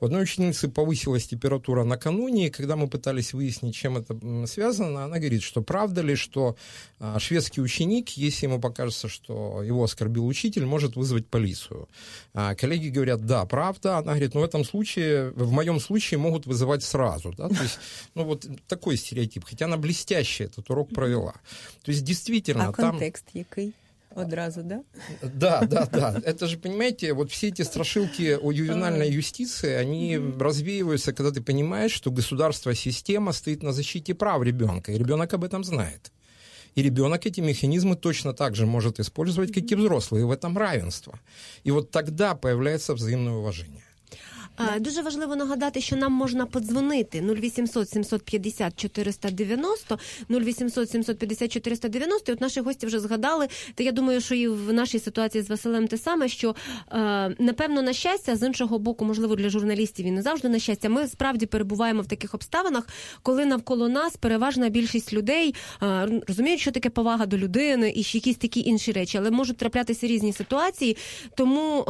У одной ученицы повысилась температура накануне, и когда мы пытались выяснить, чем это связано, она говорит, что правда ли, что а, шведский ученик, если ему покажется, что его оскорбил учитель, может вызвать полицию. А коллеги говорят, да, правда. Она говорит, ну в этом случае, в моем случае могут вызывать сразу. Да? То есть, ну вот такой стереотип. Хотя она блестяще этот урок провела. То есть действительно... А там... контекст який? Одразу, да? Да, да, да. Это же, понимаете, вот все эти страшилки о ювенальной юстиции, они развеиваются, когда ты понимаешь, что государство, система стоит на защите прав ребенка, и ребенок об этом знает. И ребенок эти механизмы точно так же может использовать, как и взрослые, и в этом равенство. И вот тогда появляется взаимное уважение. Дуже важливо нагадати, що нам можна подзвонити 0800 750 490, 0800 750 490. І От наші гості вже згадали. Та я думаю, що і в нашій ситуації з Василем те саме, що напевно на щастя, з іншого боку, можливо, для журналістів і не завжди на щастя. Ми справді перебуваємо в таких обставинах, коли навколо нас переважна більшість людей розуміють, що таке повага до людини і якісь такі інші речі, але можуть траплятися різні ситуації. Тому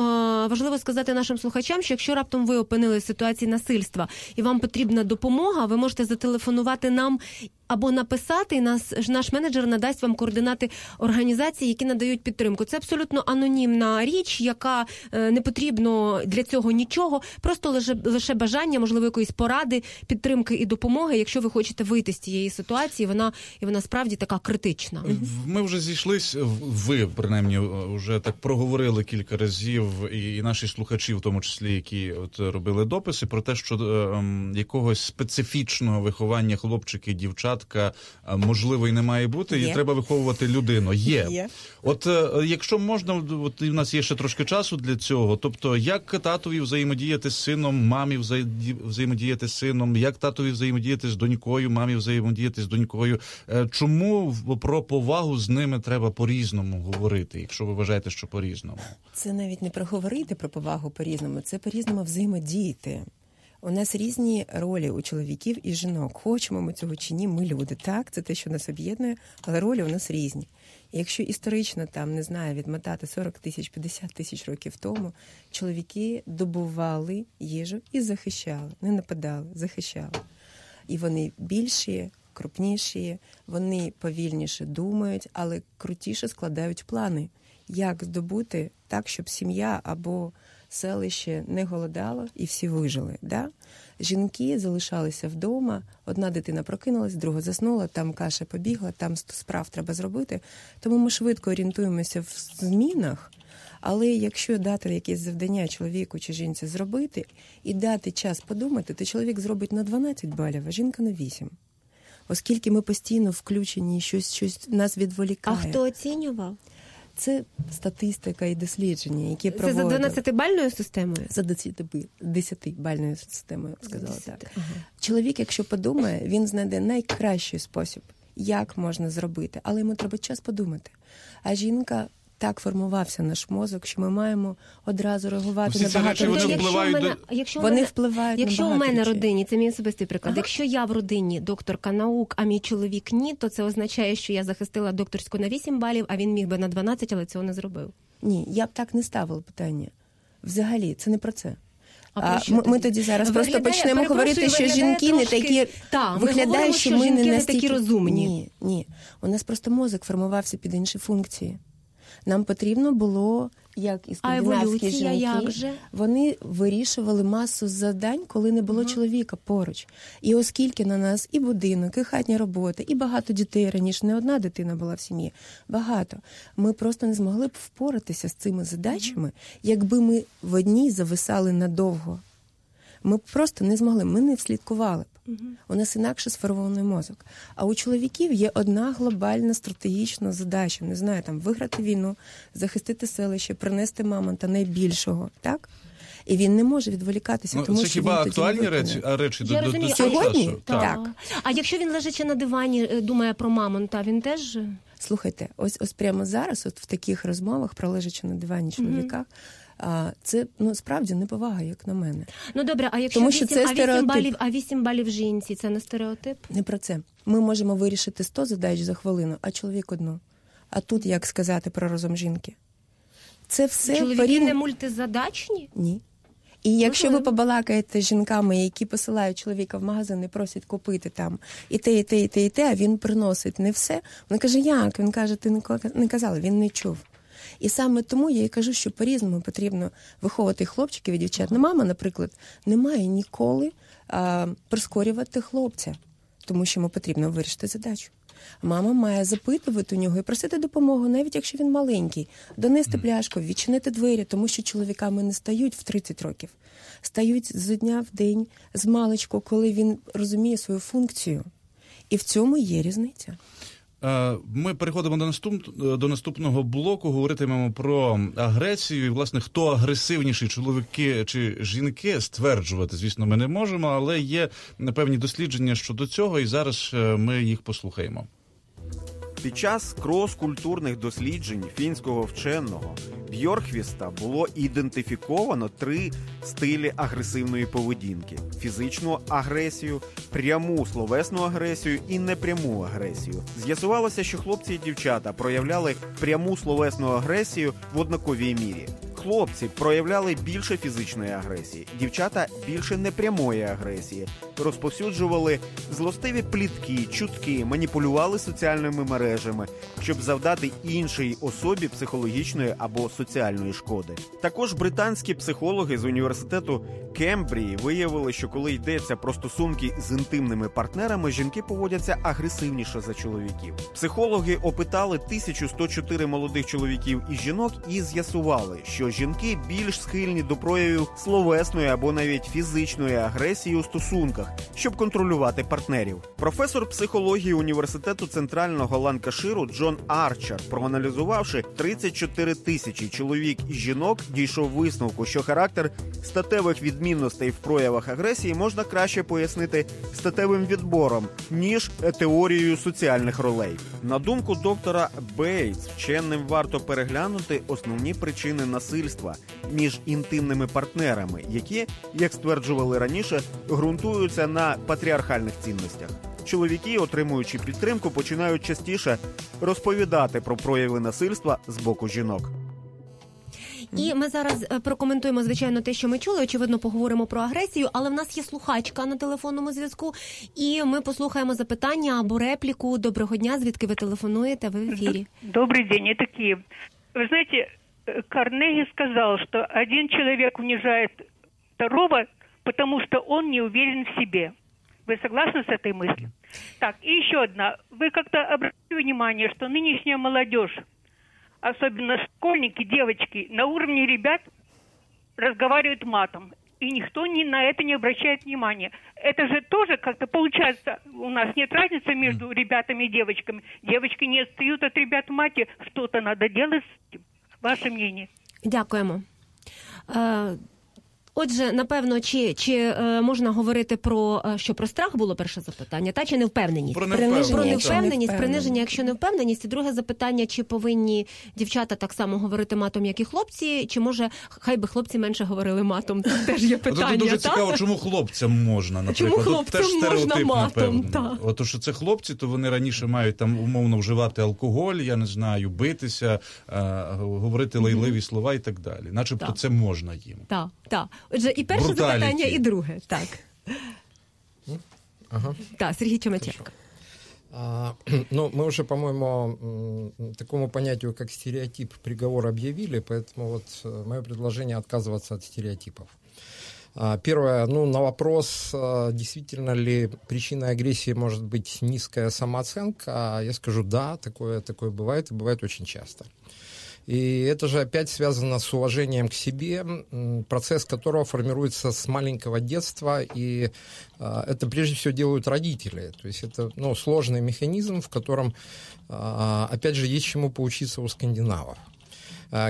важливо сказати нашим слухачам, що якщо раптом ви ви опинилися в ситуації насильства. І вам потрібна допомога, ви можете зателефонувати нам або написати, нас наш менеджер надасть вам координати організацій, які надають підтримку. Це абсолютно анонімна річ, яка не потрібно для цього нічого, просто лише лише бажання, можливо, якоїсь поради, підтримки і допомоги. Якщо ви хочете вийти з цієї ситуації, вона і вона справді така критична. Ми вже зійшлись. Ви принаймні вже так проговорили кілька разів, і наші слухачі, в тому числі, які от робили дописи, про те, що е, якогось специфічного виховання хлопчики, дівчат дитятка можливо і не має бути, і треба виховувати людину. Є. Є. От якщо можна, от і в нас є ще трошки часу для цього. Тобто, як татові взаємодіяти з сином, мамі взаємодіяти з сином, як татові взаємодіяти з донькою, мамі взаємодіяти з донькою. Чому про повагу з ними треба по-різному говорити, якщо ви вважаєте, що по-різному? Це навіть не про говорити про повагу по різному, це по різному взаємодіяти. У нас різні ролі у чоловіків і жінок. Хочемо ми цього чи ні, ми люди. Так, це те, що нас об'єднує, але ролі у нас різні. І якщо історично там не знаю, відмотати 40 тисяч 50 тисяч років тому, чоловіки добували їжу і захищали, не нападали, захищали. І вони більші, крупніші, вони повільніше думають, але крутіше складають плани, як здобути так, щоб сім'я або селище не голодало і всі вижили. Да? Жінки залишалися вдома, одна дитина прокинулась, друга заснула, там каша побігла, там справ треба зробити. Тому ми швидко орієнтуємося в змінах. Але якщо дати якесь завдання чоловіку чи жінці зробити і дати час подумати, то чоловік зробить на 12 балів, а жінка на 8. Оскільки ми постійно включені, щось щось нас відволікає. А хто оцінював? Це статистика і дослідження, які Це проводили. за 12-бальною системою? За 10-бальною системою, сказала так. Ага. Чоловік, якщо подумає, він знайде найкращий спосіб, як можна зробити, але йому треба час подумати. А жінка так формувався наш мозок, що ми маємо одразу реагувати на багато речей. Вони впливають якщо вони мене, впливають якщо у мене речей. родині, це мій особистий приклад. Ага. Якщо я в родині докторка наук, а мій чоловік ні, то це означає, що я захистила докторську на 8 балів, а він міг би на 12, але цього не зробив. Ні, я б так не ставила питання. Взагалі, це не про це. А, а ми, тоді? ми тоді зараз Виглядає, просто почнемо говорити, що жінки не такі Та, виглядає, говоримо, що що ми не настільки такі розумні. Ні, ні. У нас просто мозок формувався під інші функції. Нам потрібно було, як і скандинавські жінки, як же? вони вирішували масу завдань, коли не було чоловіка поруч. І оскільки на нас і будинок, і хатня робота, і багато дітей раніше не одна дитина була в сім'ї, багато. Ми просто не змогли б впоратися з цими задачами, якби ми в одній зависали надовго. Ми просто не змогли, ми не вслідкували. У нас інакше сформований мозок. А у чоловіків є одна глобальна стратегічна задача: не знаю, там виграти війну, захистити селище, принести мамонта найбільшого, так? І він не може відволікатися, Ну, тому це що хіба він актуальні речі, а речі до, Я до, до розумію. цього Сьогодні? часу? Так. А якщо він лежачи на дивані, е, думає про мамонта, він теж. Слухайте, ось ось прямо зараз, от в таких розмовах, про лежачи на дивані чоловіка, а, це ну справді неповага, як на мене. Ну добре, а якщо Тому що 8, це а 8 стереотип. балів, а 8 балів жінці, це не стереотип? Не про це. Ми можемо вирішити 100 задач за хвилину, а чоловік одну. А тут як сказати про розум жінки? Це все Чоловіки порівняно- не мультизадачні? Ні. І якщо ви побалакаєте з жінками, які посилають чоловіка в магазин і просять купити там і те, і те, і те, і те, а він приносить не все. Вона каже, як? Він каже, ти не не казала, він не чув. І саме тому я і кажу, що по-різному потрібно виховувати хлопчиків і дівчат. Ну, мама, наприклад, не має ніколи а, прискорювати хлопця, тому що йому потрібно вирішити задачу. Мама має запитувати у нього і просити допомогу, навіть якщо він маленький, донести пляшку, відчинити двері, тому що чоловіками не стають в 30 років, стають з дня в день, з маличку, коли він розуміє свою функцію. І в цьому є різниця. Е, Ми переходимо до наступ... до наступного блоку. Говоритимемо про агресію. І, власне, хто агресивніші, чоловіки чи жінки, стверджувати, звісно, ми не можемо, але є певні дослідження щодо цього, і зараз е, ми їх послухаємо. Під час крос-культурних досліджень фінського вченого Бьорхвіста було ідентифіковано три стилі агресивної поведінки: фізичну агресію, пряму словесну агресію і непряму агресію. З'ясувалося, що хлопці і дівчата проявляли пряму словесну агресію в однаковій мірі. Хлопці проявляли більше фізичної агресії, дівчата більше непрямої агресії, розповсюджували злостиві плітки, чутки, маніпулювали соціальними мережами, щоб завдати іншій особі психологічної або соціальної шкоди. Також британські психологи з університету Кембрії виявили, що коли йдеться про стосунки з інтимними партнерами, жінки поводяться агресивніше за чоловіків. Психологи опитали 1104 молодих чоловіків і жінок і з'ясували, що жінки більш схильні до проявів словесної або навіть фізичної агресії у стосунках, щоб контролювати партнерів. Професор психології університету центрального Ланкаширу Джон Арчер, проаналізувавши 34 тисячі чоловік і жінок, дійшов висновку, що характер статевих відмінностей в проявах агресії можна краще пояснити статевим відбором ніж теорією соціальних ролей. На думку доктора Бейтс, вченим варто переглянути основні причини насильства між інтимними партнерами, які, як стверджували раніше, ґрунтуються на патріархальних цінностях. Чоловіки, отримуючи підтримку, починають частіше розповідати про прояви насильства з боку жінок. І ми зараз е, прокоментуємо звичайно те, що ми чули. Очевидно, поговоримо про агресію, але в нас є слухачка на телефонному зв'язку, і ми послухаємо запитання або репліку. Доброго дня, звідки ви телефонуєте? Ви в ефірі. Добрый день, это Киев. Вы знаете, э, Карнеги сказал, что один человек унижает второго, потому что он не уверен в себе. Вы согласны с этой мыслью? Так, и еще одна. Вы как-то обратили внимание, что нынешняя молодежь, особенно школьники, девочки, на уровне ребят разговаривают матом. И никто ни на это не обращает внимания. Это же тоже как-то получается, у нас нет разницы между ребятами и девочками. Девочки не отстают от ребят в мате. Что-то надо делать с этим. Ваше мнение? Дякуємо. Отже, напевно, чи, чи е, можна говорити про е, що про страх було перше запитання, та чи невпевненість? Про невпевненість, про невпевненість, Невпевненість. приниження, якщо невпевненість. І друге запитання: чи повинні дівчата так само говорити матом, як і хлопці, чи може хай би хлопці менше говорили матом? Теж є питання. Дуже та? цікаво, чому хлопцям можна, наприклад. Хлопцям теж можна матом, та. От що це хлопці, то вони раніше мають там умовно вживати алкоголь, я не знаю, битися, е, говорити лайливі слова і так далі. Начебто Так. це можна їм. Так, так. Отже, і перше Бруталіті. запитання, і друге. Так. Ага. Так, Сергій Чомаченко. А, ну, мы уже, по-моему, такому понятию, как стереотип, приговор объявили, поэтому вот э, мое предложение отказываться от стереотипов. А, первое, ну, на вопрос, а, действительно ли причиной агрессии может быть низкая самооценка, я скажу, да, такое, такое бывает, и бывает очень часто. И это же опять связано с уважением к себе, процесс которого формируется с маленького детства, и э, это прежде всего делают родители. То есть это ну, сложный механизм, в котором, э, опять же, есть чему поучиться у скандинавов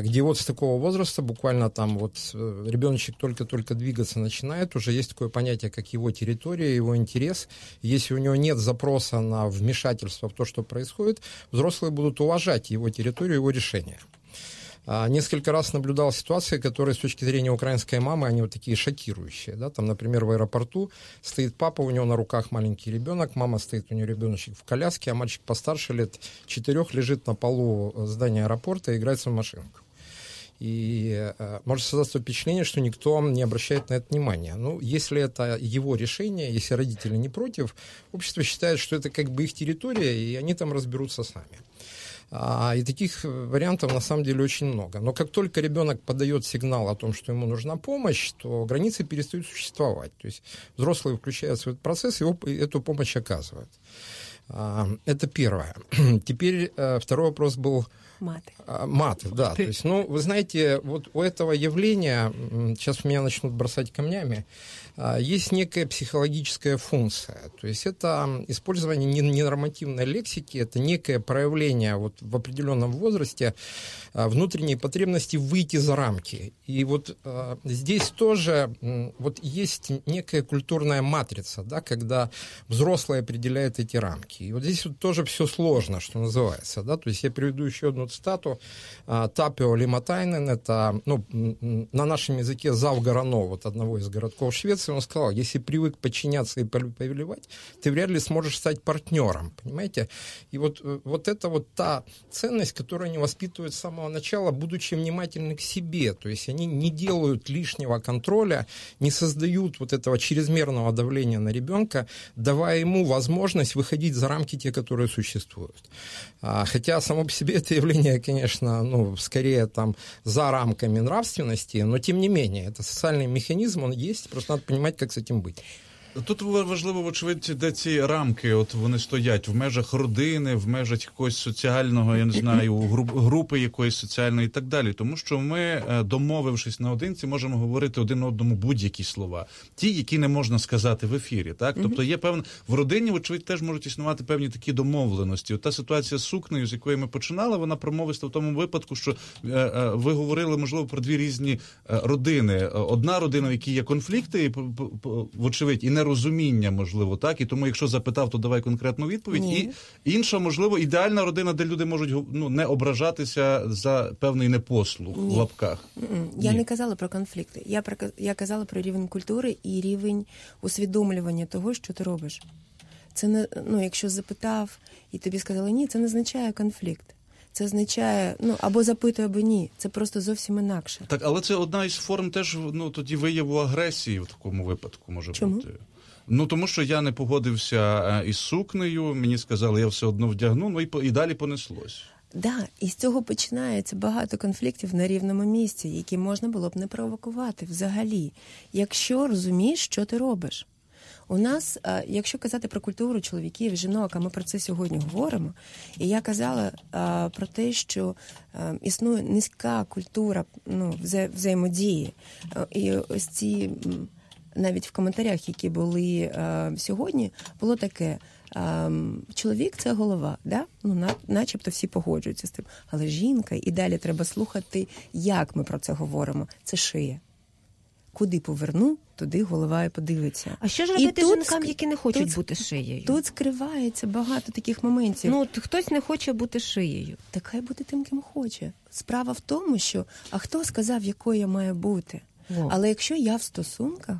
где вот с такого возраста, буквально там вот э, ребеночек только-только двигаться начинает, уже есть такое понятие, как его территория, его интерес. Если у него нет запроса на вмешательство в то, что происходит, взрослые будут уважать его территорию, его решение. А, несколько раз наблюдал ситуации, которые с точки зрения украинской мамы, они вот такие шокирующие. Да? Там, например, в аэропорту стоит папа, у него на руках маленький ребенок, мама стоит, у нее ребеночек в коляске, а мальчик постарше лет четырех лежит на полу здания аэропорта и играет в машинку. И э, может создаться впечатление, что никто не обращает на это внимания. Ну, если это его решение, если родители не против, общество считает, что это как бы их территория, и они там разберутся сами. А, и таких вариантов на самом деле очень много. Но как только ребенок подает сигнал о том, что ему нужна помощь, то границы перестают существовать. То есть взрослые включаются в этот процесс и эту помощь оказывают. А, это первое. Теперь э, второй вопрос был Маты. А, маты, да. То есть, ну, вы знаете, вот у этого явления, сейчас меня начнут бросать камнями, есть некая психологическая функция. То есть это использование ненормативной лексики, это некое проявление вот в определенном возрасте а, внутренней потребности выйти за рамки. И вот а, здесь тоже вот есть некая культурная матрица, да, когда взрослый определяет эти рамки. И вот здесь вот тоже все сложно, что называется. Да? То есть я приведу еще одну цитату. Тапио Лиматайнен, это ну, на нашем языке зав Горано, вот одного из городков Швеции, Ницше он сказал, если привык подчиняться и повелевать, ты вряд ли сможешь стать партнером, понимаете? И вот, э, вот это вот та ценность, которую они воспитывают с самого начала, будучи внимательны к себе, то есть они не делают лишнего контроля, не создают вот этого чрезмерного давления на ребенка, давая ему возможность выходить за рамки те, которые существуют. А, хотя само по себе это явление, конечно, ну, скорее там за рамками нравственности, но тем не менее, это социальный механизм, он есть, просто надо понимать, как с этим быть. Тут важливо, вочевидь, де ці рамки, от вони стоять в межах родини, в межах якогось соціального, я не знаю, групи якоїсь соціальної і так далі. Тому що ми, е, домовившись наодинці, можемо говорити один одному будь-які слова, ті, які не можна сказати в ефірі. Так, тобто є певна в родині, вочевидь, теж можуть існувати певні такі домовленості. От та ситуація з сукнею, з якої ми починали, вона промовиста в тому випадку, що е, е, ви говорили можливо про дві різні родини. Одна родина, в якій є конфлікти, і вочевидь, і не нерозуміння, можливо, так і тому, якщо запитав, то давай конкретну відповідь. Ні. І інша, можливо, ідеальна родина, де люди можуть ну не ображатися за певний непослух Ні. в лапках. Я Ні. не казала про конфлікти. Я про я казала про рівень культури і рівень усвідомлювання того, що ти робиш. Це не ну, якщо запитав і тобі сказали ні, це не означає конфлікт. Це означає ну або запитує, або ні. Це просто зовсім інакше. Так, але це одна із форм теж ну тоді вияву агресії в такому випадку може Чому? бути. Ну тому що я не погодився е, із сукнею, мені сказали, я все одно вдягну, ну і і далі понеслось. Да, і з цього починається багато конфліктів на рівному місці, які можна було б не провокувати взагалі, якщо розумієш, що ти робиш. У нас, е, якщо казати про культуру чоловіків, жінок, а ми про це сьогодні говоримо. І я казала е, про те, що існує низька культура ну, взаємодії. І ось ці навіть в коментарях, які були е, сьогодні, було таке. Е, чоловік це голова, да? ну начебто всі погоджуються з тим. Але жінка, і далі треба слухати, як ми про це говоримо. Це шия. Куди поверну, туди голова і подивиться. А що ж робити і жінкам, які не хочуть тут, бути шиєю? Тут скривається багато таких моментів. Ну, хтось не хоче бути шиєю. Так хай буде тим, ким хоче. Справа в тому, що а хто сказав, якою я маю бути? О. Але якщо я в стосунках,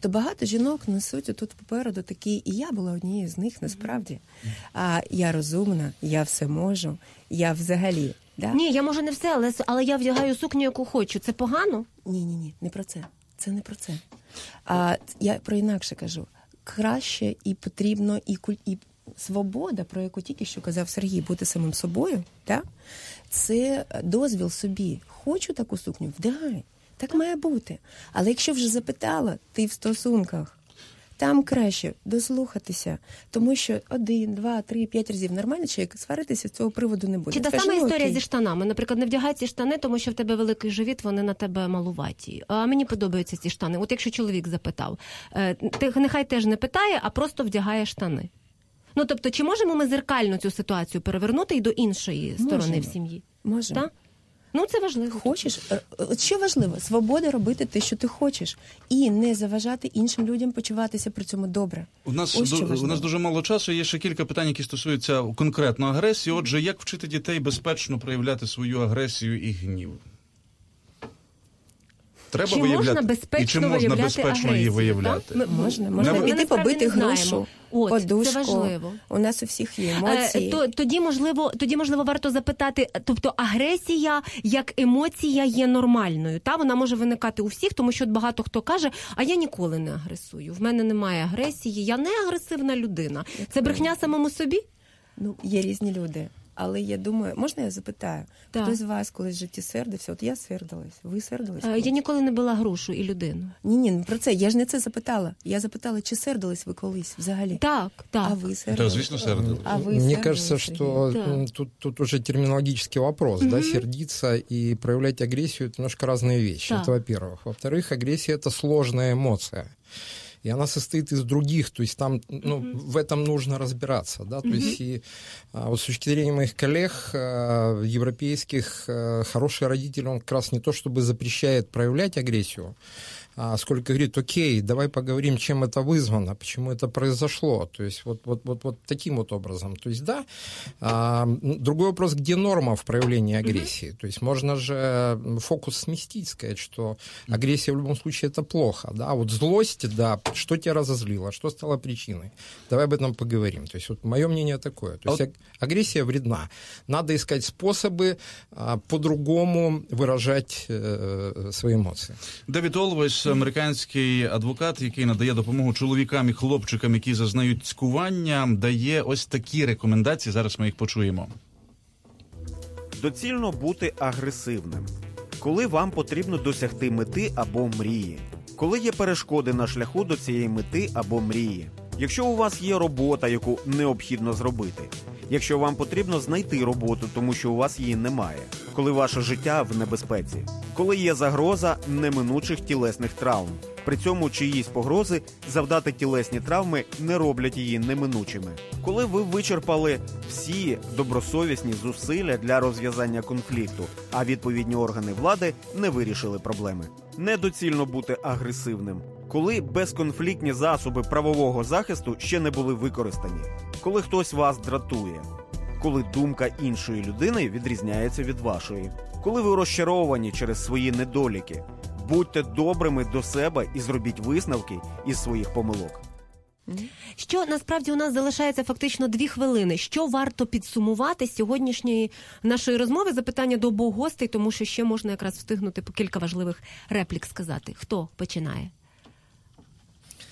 то багато жінок несуть тут попереду такі, і я була однією з них насправді. А я розумна, я все можу, я взагалі. Да? Ні, я можу не все, але але я вдягаю сукню, яку хочу. Це погано? Ні, ні, ні, не про це. Це не про це. А я про інакше кажу. Краще і потрібно, і і свобода, про яку тільки що казав Сергій, бути самим собою, да? це дозвіл собі. Хочу таку сукню, вдягай. Так має бути. Але якщо вже запитала, ти в стосунках, там краще дослухатися, тому що один, два, три, п'ять разів нормальний чоловік сваритися з цього приводу не буде. Чи та сама «Ну, історія окей». зі штанами? Наприклад, не вдягай ці штани, тому що в тебе великий живіт, вони на тебе малуваті. А мені подобаються ці штани. От якщо чоловік запитав, е, ти нехай теж не питає, а просто вдягає штани. Ну тобто, чи можемо ми зеркально цю ситуацію перевернути і до іншої сторони Можемо. в сім'ї? Можемо. Так? Ну це важливо. Хочеш, Е, що важливо, свобода робити те, що ти хочеш, і не заважати іншим людям почуватися при цьому добре. У нас Ось що у нас дуже мало часу. Є ще кілька питань, які стосуються конкретно агресії. Отже, як вчити дітей безпечно проявляти свою агресію і гнів? Треба Чи виявляти можна безпечно і чи можна виявляти безпечно її виявляти? Ми- Можна, можна Ми піти побити грушу, От, подушку. це важливо. У нас у всіх є Е, емоції. То, тоді можливо, тоді можливо варто запитати. Тобто, агресія як емоція є нормальною. Та вона може виникати у всіх, тому що багато хто каже: а я ніколи не агресую. В мене немає агресії, я не агресивна людина. Це брехня самому собі. Ну, є різні люди. Але я думаю, можна я запитаю? Так. Хто з вас колись в житті сердився? От я сердилась, ви сердились? Е, Я ніколи не була грушу і людину. Ні, ні, не про це. Я ж не це запитала. Я запитала, чи сердились ви колись взагалі? Так, так. А ви сердились? Да, звісно, сердились. А вы Мне сердились, кажется, Сергей? что Да. м, тут, тут уже терминологический вопрос, да, Мгм. сердиться и проявлять агрессию это немножко разные вещи. Да. Это во-первых. Во-вторых, агрессия это сложная эмоция. И она состоит из других, то есть там, ну, в этом нужно разбираться, да, то есть и а, вот с точки зрения моих коллег а, европейских, а, хороший родитель, он как раз не то чтобы запрещает проявлять агрессию, сколько говорит, окей, давай поговорим, чем это вызвано, почему это произошло. То есть вот, вот, вот, вот таким вот образом. То есть да, а, м, другой вопрос, где норма в проявлении агрессии. То есть можно же фокус сместить, сказать, что агрессия в любом случае это плохо. Да? А Вот злость, да, что тебя разозлило, что стало причиной. Давай об этом поговорим. То есть вот мое мнение такое. То есть аг- агрессия вредна. Надо искать способы а, по-другому выражать э, свои эмоции. Девід Олвес, американський адвокат, який надає допомогу чоловікам і хлопчикам, які зазнають цькування, дає ось такі рекомендації. Зараз ми їх почуємо. Доцільно бути агресивним, коли вам потрібно досягти мети або мрії, коли є перешкоди на шляху до цієї мети або мрії. Якщо у вас є робота, яку необхідно зробити, якщо вам потрібно знайти роботу, тому що у вас її немає, коли ваше життя в небезпеці, коли є загроза неминучих тілесних травм. При цьому чиїсь погрози завдати тілесні травми не роблять її неминучими. Коли ви вичерпали всі добросовісні зусилля для розв'язання конфлікту, а відповідні органи влади не вирішили проблеми. Недоцільно бути агресивним, коли безконфліктні засоби правового захисту ще не були використані, коли хтось вас дратує, коли думка іншої людини відрізняється від вашої, коли ви розчаровані через свої недоліки. Будьте добрими до себе і зробіть висновки із своїх помилок. Що насправді у нас залишається фактично дві хвилини. Що варто підсумувати сьогоднішньої нашої розмови? Запитання до обох гостей, тому що ще можна якраз встигнути по кілька важливих реплік сказати. Хто починає?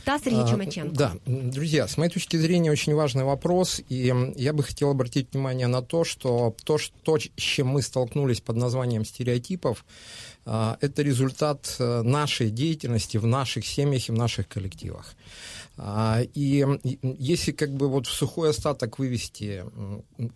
Та Сергій А, Чумаченко. Да, М, друзья, с моей точки зрения очень важный вопрос, и я бы хотел обратить внимание на то, что то, ш- то, с чем мы столкнулись под названием стереотипов, а, это результат э, нашей деятельности в наших семьях и в наших коллективах. А, И и, если как бы вот в сухой остаток вывести,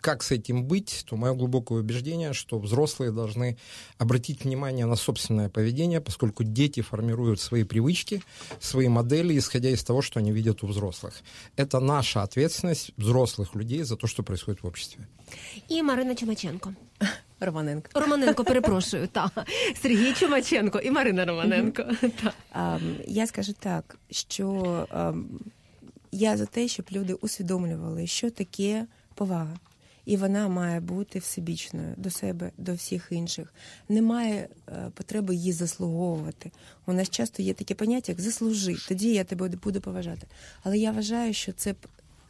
как с этим быть, то мое глубокое убеждение, что взрослые должны обратить внимание на собственное поведение, поскольку дети формируют свои привычки, свои модели, исходя из того, что они видят у взрослых. Это наша ответственность взрослых людей за то, что происходит в обществе. І Марина Чумаченко. Романенко. Романенко, перепрошую. Та. Сергій Чумаченко і Марина Романенко. Та. А, я скажу так, що а, я за те, щоб люди усвідомлювали, що таке повага. І вона має бути всебічною до себе, до всіх інших. Немає е, потреби її заслуговувати. У нас часто є таке поняття, як заслужи, тоді я тебе буду поважати. Але я вважаю, що це б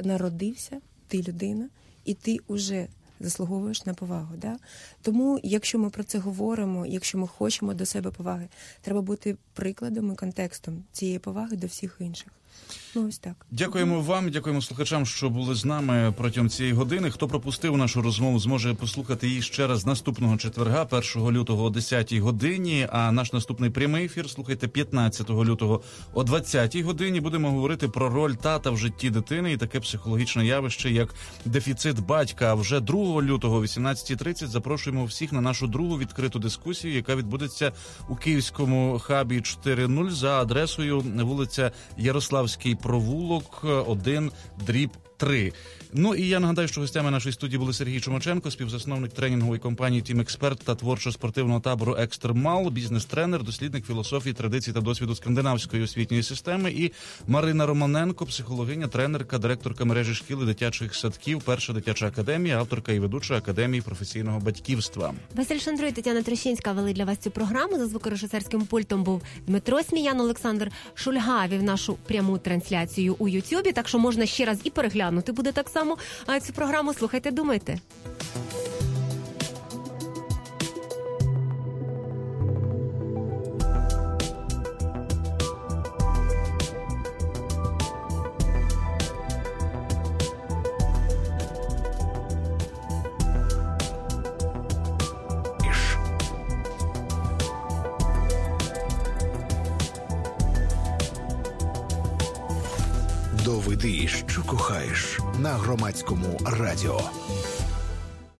народився, ти людина, і ти уже заслуговуєш на повагу. Да? Тому, якщо ми про це говоримо, якщо ми хочемо до себе поваги, треба бути прикладом і контекстом цієї поваги до всіх інших. Ну, ось так. Дякуємо вам, дякуємо слухачам, що були з нами протягом цієї години. Хто пропустив нашу розмову, зможе послухати її ще раз наступного четверга, 1 лютого о 10 годині. А наш наступний прямий ефір слухайте 15 лютого о 20 годині. Будемо говорити про роль тата в житті дитини і таке психологічне явище, як дефіцит батька. А вже 2 лютого о 18.30 запрошуємо всіх на нашу другу відкриту дискусію, яка відбудеться у київському хабі 4.0 за адресою вулиця Ярославський провулок 1, дріб 3. Ну і я нагадаю, що гостями нашої студії були Сергій Чумаченко, співзасновник тренінгової компанії Тім Експерт та творчо-спортивного табору Екстремал, бізнес-тренер, дослідник філософії, традицій та досвіду скандинавської освітньої системи, і Марина Романенко, психологиня, тренерка, директорка мережі шкіл і дитячих садків, перша дитяча академія, авторка і ведуча академії професійного батьківства. Василь Шандро і Тетяна Трещинська вели для вас цю програму. За звукорежисерським пультом був Дмитро Сміян, Олександр Шульга вів нашу пряму трансляцію у Ютубі. Так що можна ще раз і переглянути буде так само. А цю програму слухайте, думайте. Доведи, що кохаєш на громадському радіо.